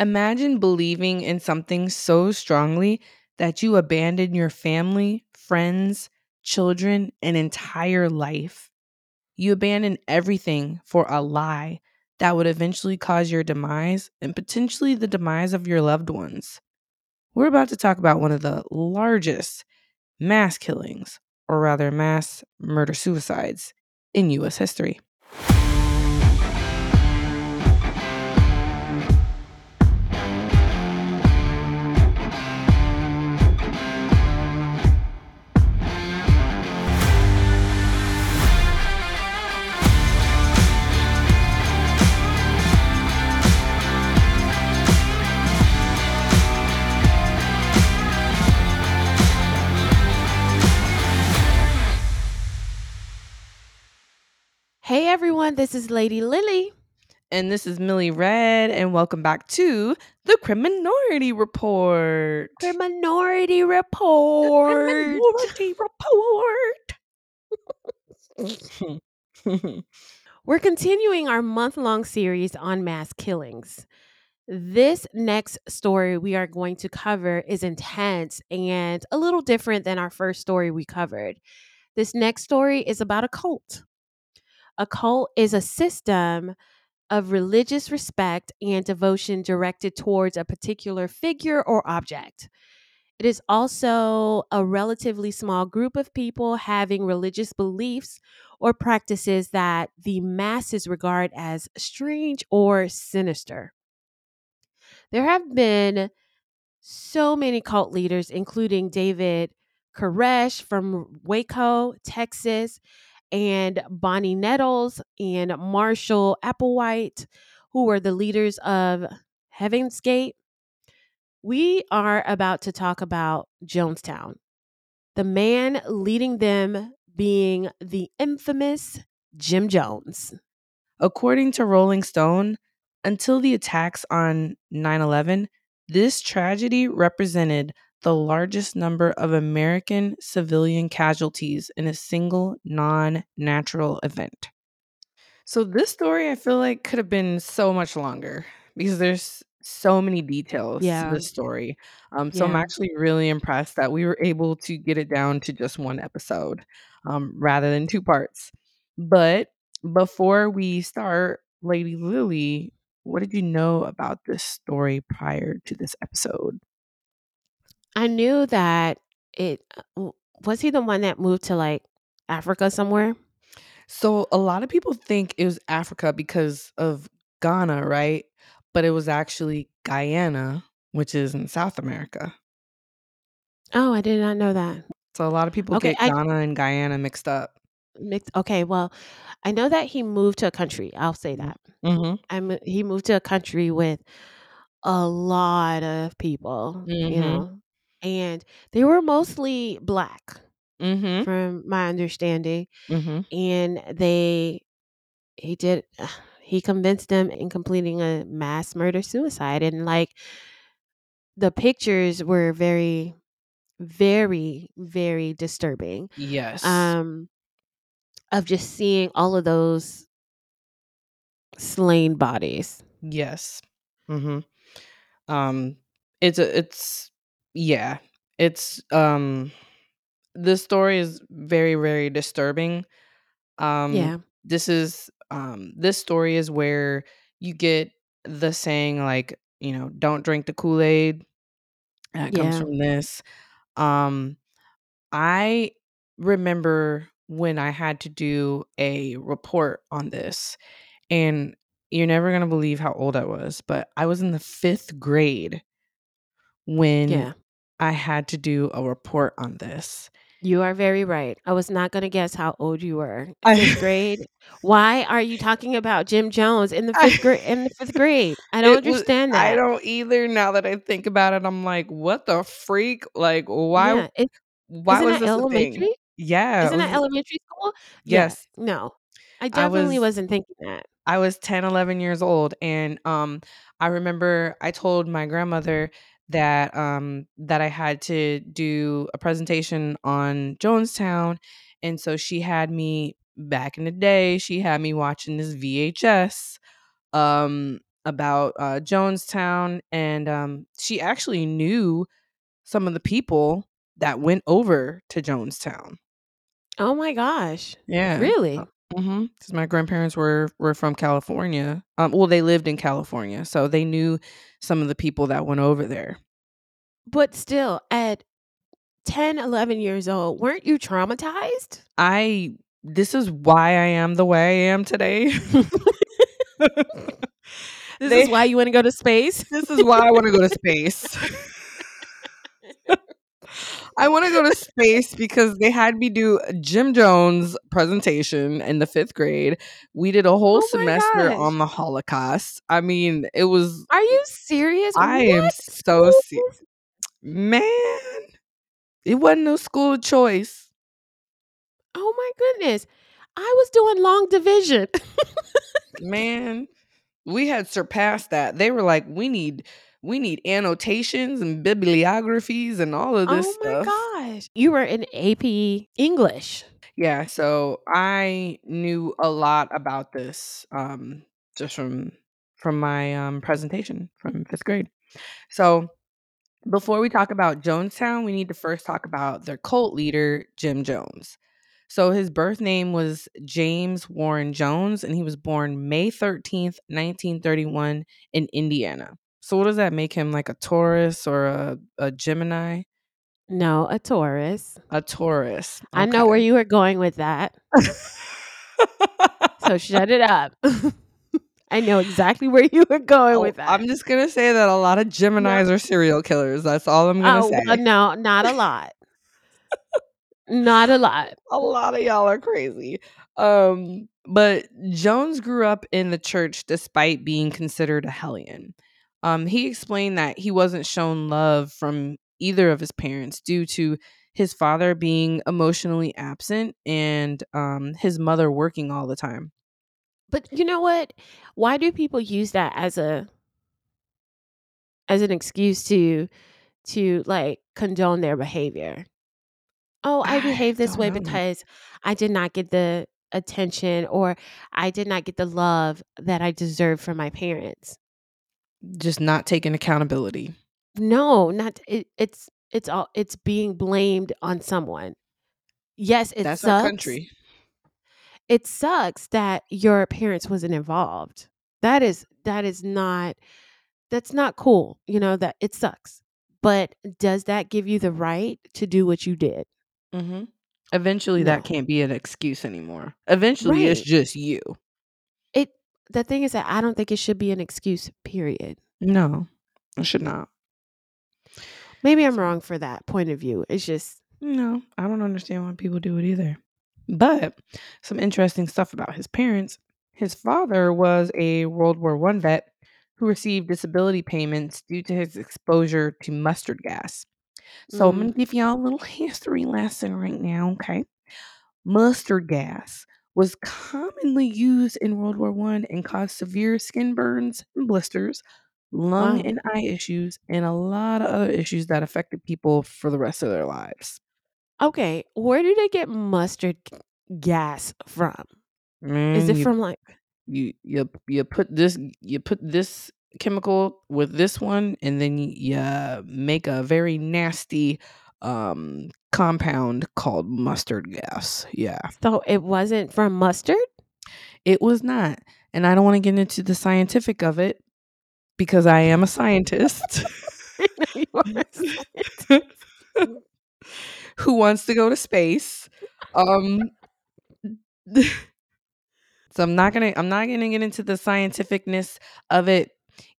Imagine believing in something so strongly that you abandon your family, friends, children, and entire life. You abandon everything for a lie that would eventually cause your demise and potentially the demise of your loved ones. We're about to talk about one of the largest mass killings, or rather, mass murder suicides in US history. Hey everyone, this is Lady Lily. And this is Millie Red, and welcome back to the Criminority Report. The Minority Report. Criminority Report. We're continuing our month long series on mass killings. This next story we are going to cover is intense and a little different than our first story we covered. This next story is about a cult. A cult is a system of religious respect and devotion directed towards a particular figure or object. It is also a relatively small group of people having religious beliefs or practices that the masses regard as strange or sinister. There have been so many cult leaders, including David Koresh from Waco, Texas, and Bonnie Nettles and Marshall Applewhite, who were the leaders of Heaven's Gate. We are about to talk about Jonestown, the man leading them being the infamous Jim Jones. According to Rolling Stone, until the attacks on 9 11, this tragedy represented the largest number of American civilian casualties in a single non natural event. So, this story I feel like could have been so much longer because there's so many details Yeah. to this story. Um, so, I'm actually really impressed that we were able to get it down to just one episode um, rather than two parts. But before we start, Lady Lily, what did you know about this story prior to this episode? I knew that it was he the one that moved to like Africa somewhere? So a lot of people think it was Africa because of Ghana, right? But it was actually Guyana, which is in South America. Oh, I did not know that. So a lot of people Okay, get I Ghana and Guyana mixed up. mixed. Okay, well, I know that he moved to a country. I'll say that. Mm-hmm. I'm he moved to a country with a lot of people, you Mhm. know, and they were mostly black, Mm-hmm. from my understanding. Mm-hmm. And they, he did, he convinced them in completing a mass murder suicide, and like the pictures were very, very, very disturbing. Yes. Um, of just seeing all of those slain bodies. yes. Mm-hmm. Um it's a it's yeah. It's um this story is very, very disturbing. Um Yeah. this is um this story is where you get the saying like, you know, don't drink the Kool-Aid. That comes Yeah. from this. Um I remember when I had to do a report on this and you're never going to believe how old I was, but I was in the 5th grade when Yeah. I had to do a report on this. You are very right. I was not going to guess how old you were. I- Fifth grade. Why are you talking about Jim Jones in the fifth grade? In the fifth grade, I don't was- understand that. I don't either now that I think about it. I'm like, what the freak? Like why Yeah, it, why isn't was that this elementary? Yeah. Isn't that elementary school? Yeah, Yes. No, I definitely was- wasn't thinking that. I was 10, 11 years old. And um, I remember I told my grandmother that um, that I had to do a presentation on Jonestown. And so she had me back in the day, she had me watching this VHS um, about uh, Jonestown, and um, she actually knew some of the people that went over to Jonestown. Oh my gosh. Yeah. Really? Mm-hmm. Because my grandparents were were from California. Um, well, they lived in California, so they knew some of the people that went over there. But still, at 10, 11 years old, weren't you traumatized? I. This is why I am the way I am today. This They- is why you want to go to space? this is why I want to go to space. I want to go to space because they had me do Jim Jones presentation in the fifth grade. We did a whole Oh semester gosh. on the Holocaust. I mean, it was Are you serious? I am so serious, man. It wasn't no school choice. Oh my goodness. I was doing long division. Man, we had surpassed that. They were like, we need we need annotations and bibliographies and all of this oh my stuff. gosh. You were in AP English. Yeah, so I knew a lot about this um just from from my um presentation from 5th grade. So, before we talk about Jonestown, we need to first talk about their cult leader, Jim Jones. So his birth name was James Warren Jones and he was born May 13th, 1931 in Indiana. So what does that make him like a Taurus or a, a Gemini? No, a Taurus. A Taurus. I know where you were going with that. So shut it up. I know exactly where you were going Oh, with that. I'm just gonna say that a lot of Geminis are serial killers. That's all I'm gonna oh, say. well, no, not a lot. not a lot. a lot of y'all are crazy. Um, but Jones grew up in the church despite being considered a hellion. Um, he explained that he wasn't shown love from either of his parents due to his father being emotionally absent and um, his mother working all the time. But you know what? Why do people use that as a as an excuse to to like condone their behavior? Oh, I I behave this way know. because I did not get the attention or I did not get the love that I deserved from my parents. Just not taking accountability. No, not it, it's it's all it's being blamed on someone. Yes, it That's sucks. our country. It sucks that your parents wasn't involved. That is that is not that's not cool. You know that it sucks. But does that give you the right to do what you did? Mm-hmm. Eventually, No. that can't be an excuse anymore. Eventually, it's just you. The thing is that I don't think it should be an excuse, period. No, it should not. Maybe I'm wrong for that point of view. It's just No, I don't understand why people do it either. But some interesting stuff about his parents. His father was a World War One vet who received disability payments due to his exposure to mustard gas. So I'm Mhm. gonna give y'all a little history lesson right now, okay? Mustard gas was commonly used in World War One and caused severe skin burns and blisters, lung Wow. and eye issues, and a lot of other issues that affected people for the rest of their lives. Okay, where do they get mustard gas from? Is it you, from like you you you put this you put this chemical with this one, and then you make a very nasty um compound called mustard gas. Yeah, so it wasn't from mustard? it was not, and I don't want to get into the scientific of it because I am a scientist. I know you are a scientist. who wants to go to space. Um so I'm not gonna I'm not gonna get into the scientificness of it,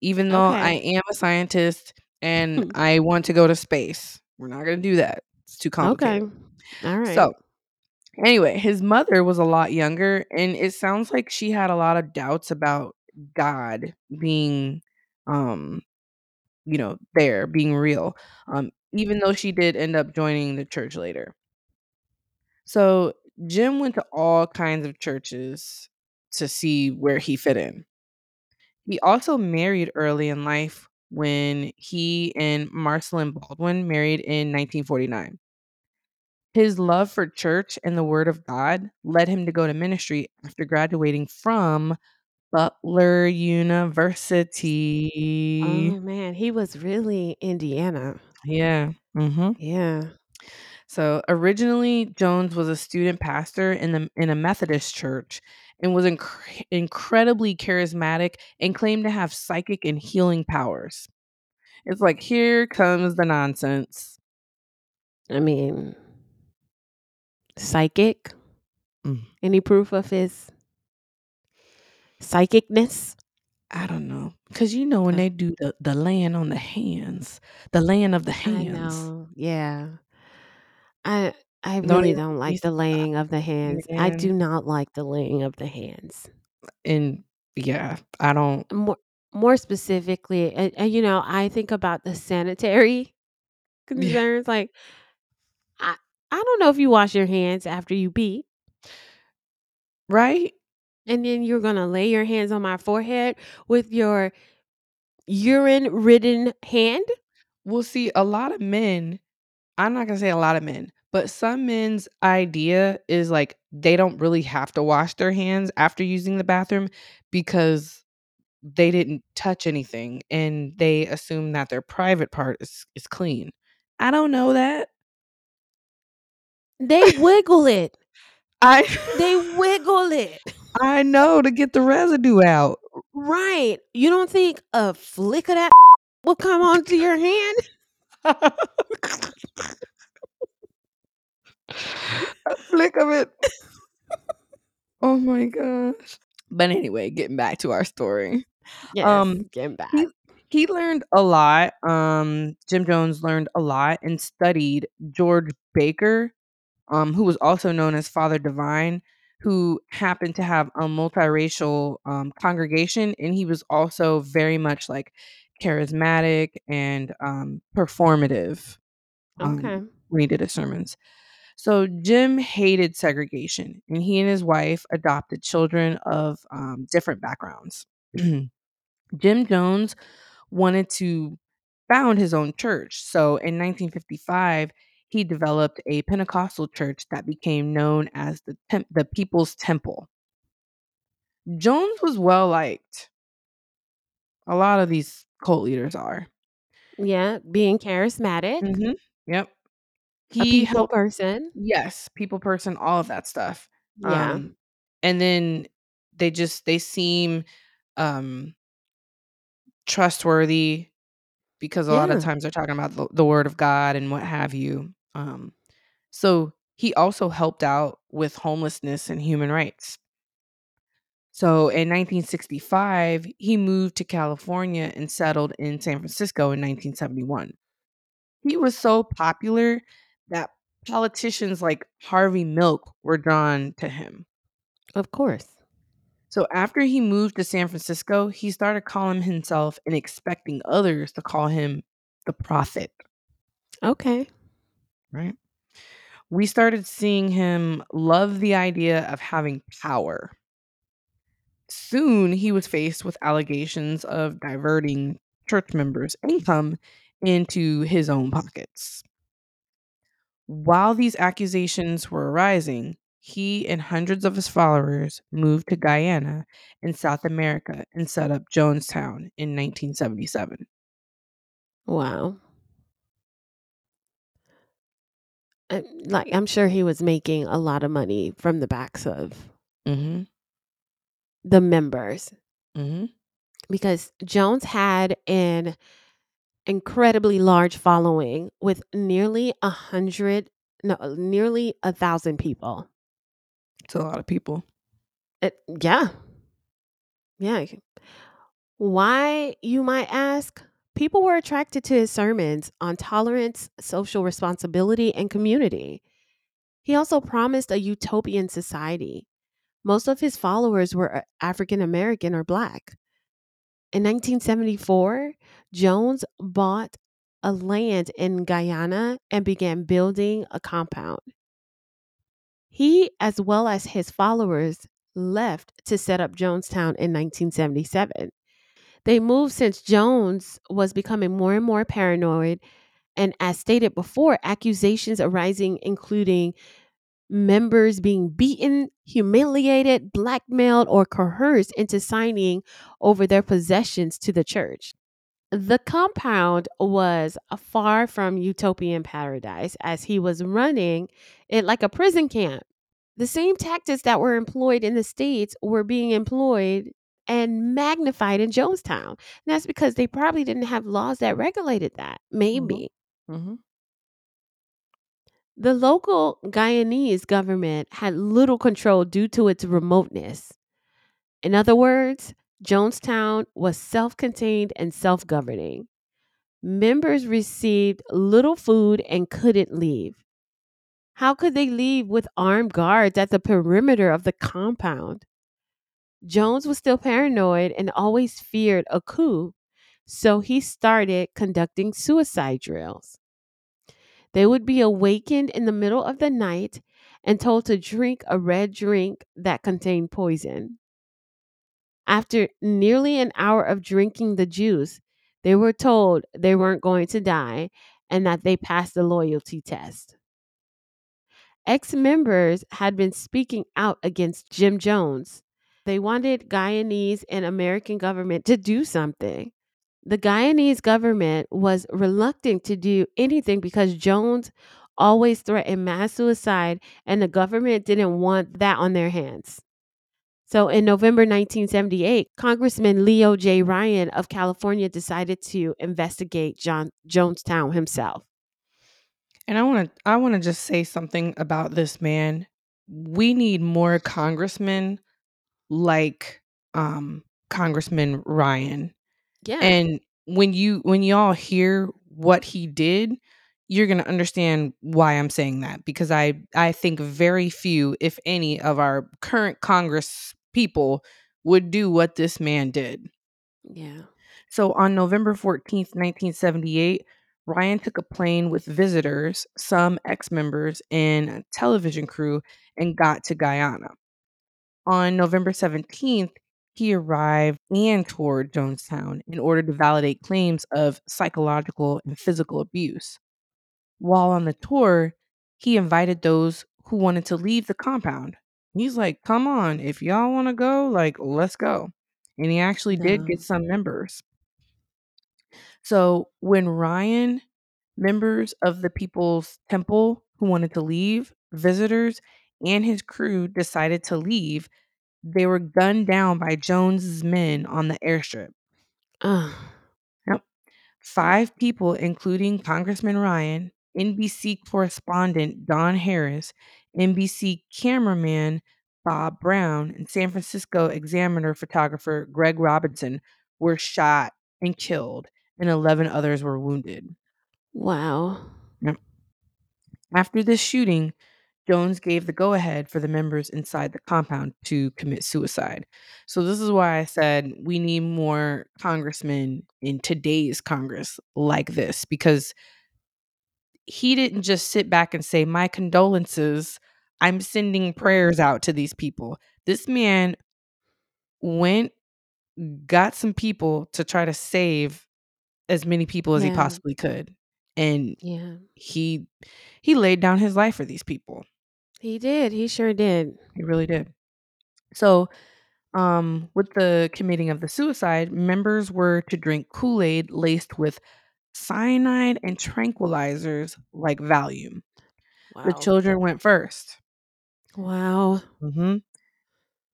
even though I am a scientist and. I want to go to space. We're not gonna do that. It's too complicated. Okay. All right. So anyway, his mother was a lot younger, and it sounds like she had a lot of doubts about God being um you know there being real um even though she did end up joining the church later so jim went to all kinds of churches to see where he fit in he also married early in life when he and Marceline baldwin married in 1949 his love for church and the word of god led him to go to ministry after graduating from Butler University. Oh man, he was really Indiana. Yeah. Mm-hmm. Yeah. So originally, Jones was a student pastor in the in a Methodist church and was inc- incredibly charismatic and claimed to have psychic and healing powers. It's like here comes the nonsense. I mean, psychic. Mm. Any proof of his psychicness? I don't know. Cause you know when Uh. they do the, the laying on the hands, the laying of the I hands. know. Yeah. I I really don't like the laying of the hands. I do not like the laying of the hands. And yeah, I don't More more specifically, and, and you know, I think about the sanitary concerns. Like, I I don't know if you wash your hands after you pee, right? and then you're gonna lay your hands on my forehead with your urine ridden hand. We'll see, a lot of men, I'm not gonna say a lot of men, but some men's idea is like they don't really have to wash their hands after using the bathroom because they didn't touch anything and they assume that their private part is, is clean. I don't know that. They wiggle it. I They wiggle it. I know to get the residue out. Right. You don't think a flick of that will come onto your hand? A flick of it. oh my gosh. But anyway, getting back to our story. Yes. Um, getting back. he he learned a lot. Um, Jim Jones learned a lot and studied George Baker, um, who was also known as Father Divine, who happened to have a multiracial um, congregation, and he was also very much like charismatic and um, performative um, Okay. when he did his sermons. So Jim hated segregation, and he and his wife adopted children of um, different backgrounds. Jim Jones wanted to found his own church. So in 1955, he developed a Pentecostal church that became known as the Tem- the People's Temple. Jones was well liked. A lot of these cult leaders are. Yeah, being charismatic, Mhm. Yep. He people helped person. yes, people person, all of that stuff. Yeah. Um and then they just they seem um trustworthy because a lot of times they're talking about the, the word of God and what have you. Um, so he also helped out with homelessness and human rights. So in 1965, he moved to California and settled in San Francisco in 1971. He was so popular that politicians like Harvey Milk were drawn to him. Of course. So after he moved to San Francisco, he started calling himself and expecting others to call him the prophet. Okay. right? We started seeing him love the idea of having power. Soon he was faced with allegations of diverting church members' income into his own pockets. While these accusations were arising, he and hundreds of his followers moved to Guyana in South America and set up Jonestown in 1977. Wow. Uh, Like I'm sure he was making a lot of money from the backs of Mm-hmm. the members Mm-hmm. because Jones had an incredibly large following with nearly a hundred, no, uh, nearly a thousand people. It's a lot of people. It, yeah. Yeah. Why, you might ask? People were attracted to his sermons on tolerance, social responsibility, and community. He also promised a utopian society. Most of his followers were uh, African American or Black. In 1974, Jones bought a land in Guyana and began building a compound. He, as well as his followers, left to set up Jonestown in 1977. They moved since Jones was becoming more and more paranoid, and as stated before, accusations arising, including members being beaten, humiliated, blackmailed, or coerced into signing over their possessions to the church. The compound was far from utopian paradise as he was running it like a prison camp. The same tactics that were employed in the States were being employed and magnified in Jonestown. And that's because they probably didn't have laws that regulated that. Maybe. Mm-hmm. The local Guyanese government had little control due to its remoteness. In other words, Jonestown was self contained and self governing. Members received little food and couldn't leave. How could they leave with armed guards at the perimeter of the compound? Jones was still paranoid and always feared a coup, so he started conducting suicide drills. They would be awakened in the middle of the night and told to drink a red drink that contained poison. After nearly an hour of drinking the juice, they were told they weren't going to die and that they passed the loyalty test. Ex members had been speaking out against Jim Jones. They wanted Guyanese and American government to do something. The Guyanese government was reluctant to do anything because Jones always threatened mass suicide and the government didn't want that on their hands. So in November 1978, Congressman Leo J. Ryan of California decided to investigate John Jonestown himself. And I want to I want to just say something about this man. We need more congressmen like um Congressman Ryan. Yeah. And when you when y'all hear what he did, you're going to understand why I'm saying that because I I think very few if any of our current congress people would do what this man did. yeah. So on November 14th, 1978, Ryan took a plane with visitors, some ex members, and a television crew and got to Guyana. On November 17th, he arrived and toured Jonestown in order to validate claims of psychological and physical abuse. While on the tour, he invited those who wanted to leave the compound. He's like, come on, if y'all want to go, like, let's go. And he actually did get some members. So when Ryan, members of the People's Temple who wanted to leave, visitors, and his crew decided to leave, they were gunned down by Jones's men on the airstrip. Ugh. Five people, including Congressman Ryan, NBC correspondent Don Harris, NBC cameraman Bob Brown, and San Francisco Examiner photographer Greg Robinson, were shot and killed, and 11 others were wounded. wow. After this shooting, Jones gave the go ahead for the members inside the compound to commit suicide. So, this is why I said we need more congressmen in today's Congress like this because he didn't just sit back and say, My condolences. I'm sending prayers out to these people. This man went, got some people to try to save as many people as he possibly could. And Yeah. he he laid down his life for these people. He did. He sure did. He really did. So, um, with the committing of the suicide, members were to drink Kool Aid laced with cyanide and tranquilizers like Valium. Wow. The children went first. wow. Mm-hmm.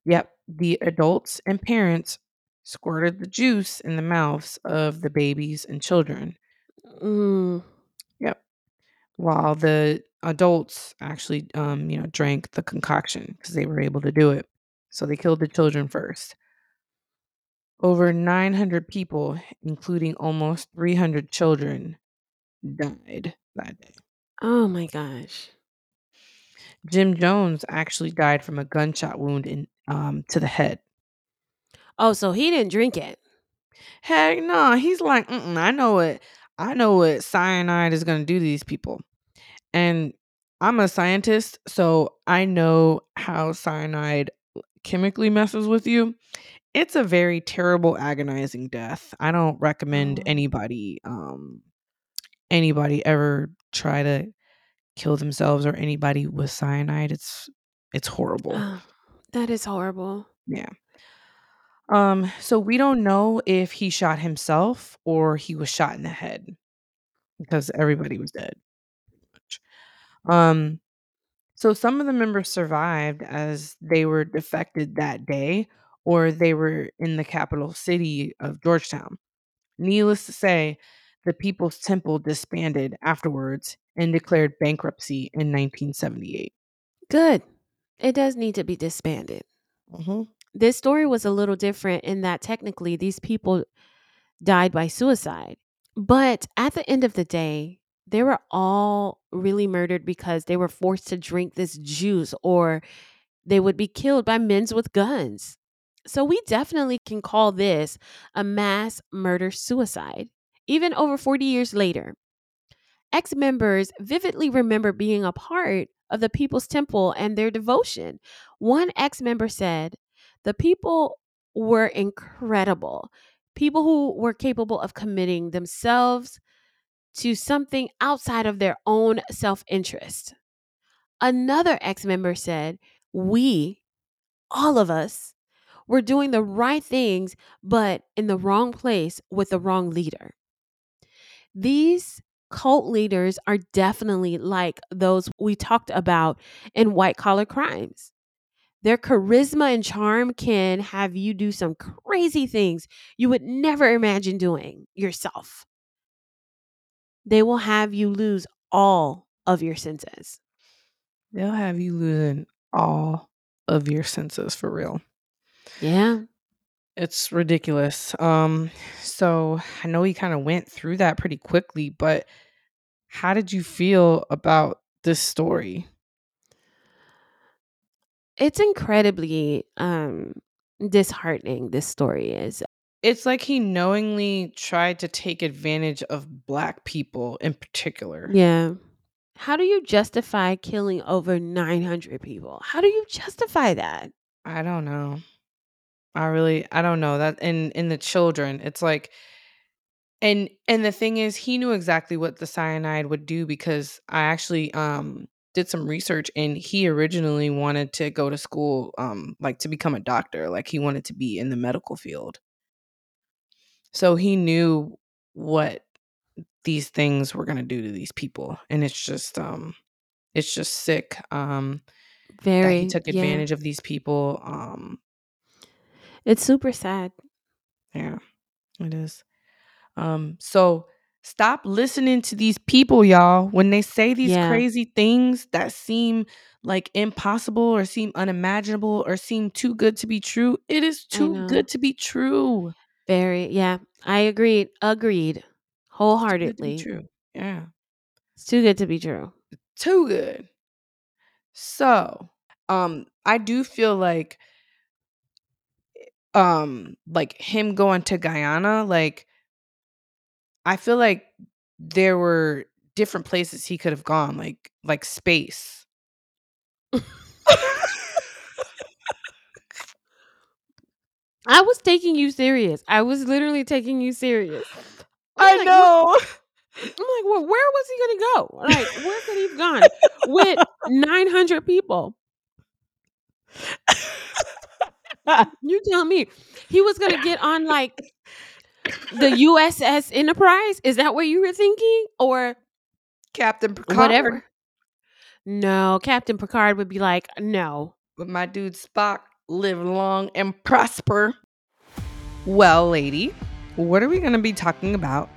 Yep. The adults and parents squirted the juice in the mouths of the babies and children, Mm. Yep. While the adults actually, um, you know, drank the concoction because they were able to do it. So they killed the children first. Over 900 people, including almost 300 children, died that day. Oh my gosh. Jim Jones actually died from a gunshot wound in um, to the head. Oh, so he didn't drink it. Heck no, he's like, Mm-mm, I know what I know what cyanide is going to do to these people, and I'm a scientist, so I know how cyanide chemically messes with you. It's a very terrible, agonizing death. I don't recommend Oh. anybody, um, anybody ever try to kill themselves or anybody with cyanide. It's it's horrible. That is horrible. Yeah. Um, so we don't know if he shot himself or he was shot in the head because everybody was dead. Um, so some of the members survived as they were defected that day or they were in the capital city of Georgetown. Needless to say, the People's Temple disbanded afterwards and declared bankruptcy in 1978. Good. It does need to be disbanded. Mm-hmm. This story was a little different in that technically these people died by suicide. But at the end of the day, they were all really murdered because they were forced to drink this juice or they would be killed by men with guns. So we definitely can call this a mass murder suicide, even over 40 years later. Ex members vividly remember being a part of the People's Temple and their devotion. One ex member said, The people were incredible. People who were capable of committing themselves to something outside of their own self interest. Another ex member said, We, all of us, were doing the right things, but in the wrong place with the wrong leader. These cult leaders are definitely like those we talked about in white collar crimes. Their charisma and charm can have you do some crazy things you would never imagine doing yourself. They will have you lose all of your senses. They'll have you losing all of your senses for real. Yeah. It's ridiculous. Um, so I know he kind of went through that pretty quickly, but how did you feel about this story? It's incredibly um disheartening this story is. It's like he knowingly tried to take advantage of black people in particular. Yeah. How do you justify killing over 900 people? How do you justify that? I don't know. I really I don't know that in in the children it's like and and the thing is he knew exactly what the cyanide would do because I actually um did some research and he originally wanted to go to school um like to become a doctor like he wanted to be in the medical field. So he knew what these things were going to do to these people and it's just um it's just sick um that Very he took yeah. advantage of these people um It's super sad. Yeah, it is. Um, so stop listening to these people, y'all, when they say these Yeah. crazy things that seem like impossible or seem unimaginable or seem too good to be true. It is too good to be true. Very yeah. I agreed. Agreed. It's too good to be Wholeheartedly. true. Yeah. It's too good to be true. Too good. So, um, I do feel like um like him going to Guyana, like I feel like there were different places he could have gone, like like space. I was taking you serious. I was literally taking you serious. I I'm like, know. I'm like, well, where was he gonna go? Like, where could he have gone with 900 people? You tell me. He was gonna get on like the USS Enterprise. Is that what you were thinking, or Captain Picard. whatever? No, Captain Picard would be like, no. But my dude Spock, live long and prosper. Well, lady, what are we going to be talking about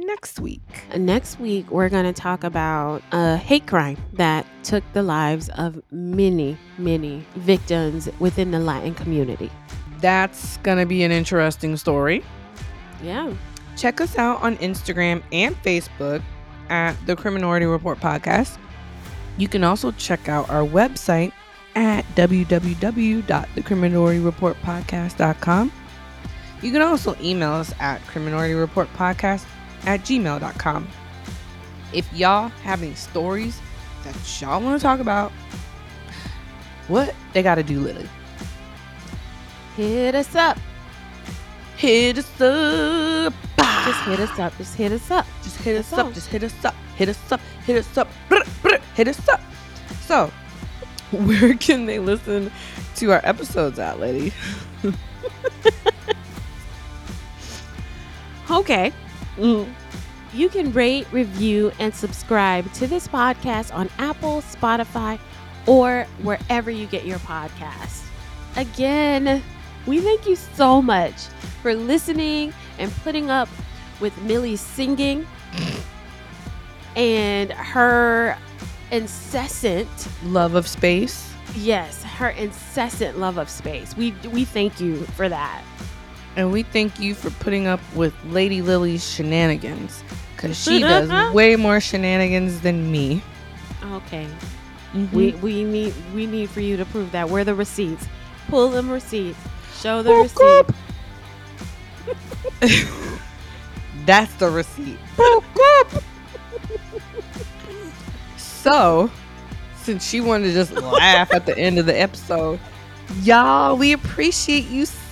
next week? Next week, we're going to talk about a hate crime that took the lives of many, many victims within the Latin community. That's going to be an interesting story. Yeah. Check us out on Instagram and Facebook at the Criminority Report Podcast. You can also check out our website at www.thecriminorityreportpodcast.com. You can also email us at criminorityreportpodcast at gmail.com. If y'all have any stories that y'all want to talk about, what they got to do, Lily? Hit us up. Hit us up. Just hit us up. Just hit us up. Just hit us up. Just hit us up. Hit us up. Hit us up. Hit us up. So, where can they listen to our episodes at, lady? Okay. Mm. You can rate, review, and subscribe to this podcast on Apple, Spotify, or wherever you get your podcasts. Again, we thank you so much for listening and putting up with Millie's singing and her incessant Love of space. yes, her incessant love of space. We we thank you for that. And we thank you for putting up with Lady Lily's shenanigans. Because she does way more shenanigans than me. Okay. Mm-hmm. We we need we need for you to prove that. Where are the receipts? Pull them receipts. Show the Boop, receipt. boop. That's the receipt. so, since she wanted to just laugh at the end of the episode, y'all, we appreciate you so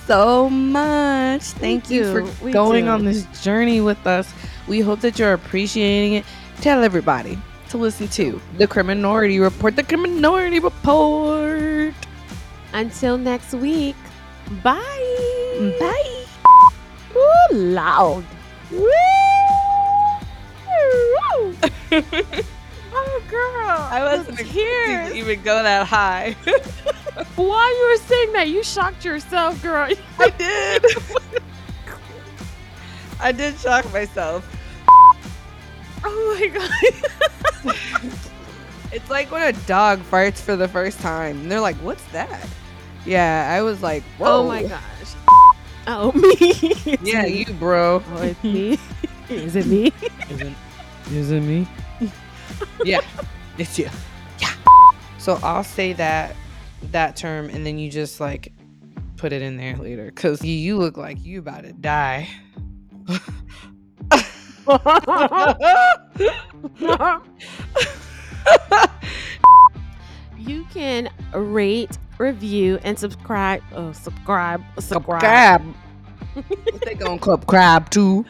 much. Thank you do, for we going do. on this journey with us. We hope that you're appreciating it. Tell everybody to listen to the Criminority Report. The Criminority Report. Until next week. Bye. Mm, bye. Ooh, loud. oh girl. I wasn't The expecting tears. to even go that high. While you were saying that, you shocked yourself, girl. I did. I did shock myself. Oh my god. It's like when a dog farts for the first time. And they're like, what's that? Yeah, I was like, oh whoa. Oh my gosh. Oh me. It's Yeah, me. you, bro. Oh, it's me. Is it me? Is it, is it me? yeah, it's you. Yeah. So I'll say that that term, and then you just like put it in there later, cause you, you look like you about to die. you can rate, review, and subscribe. Oh, subscribe. Subscribe. crab. they gonna club crab too.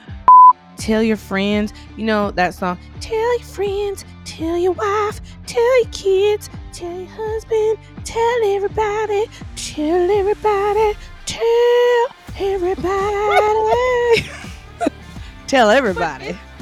Tell your friends, you know that song. Tell your friends, tell your wife, tell your kids, tell your husband, tell everybody, tell everybody, tell everybody, tell everybody.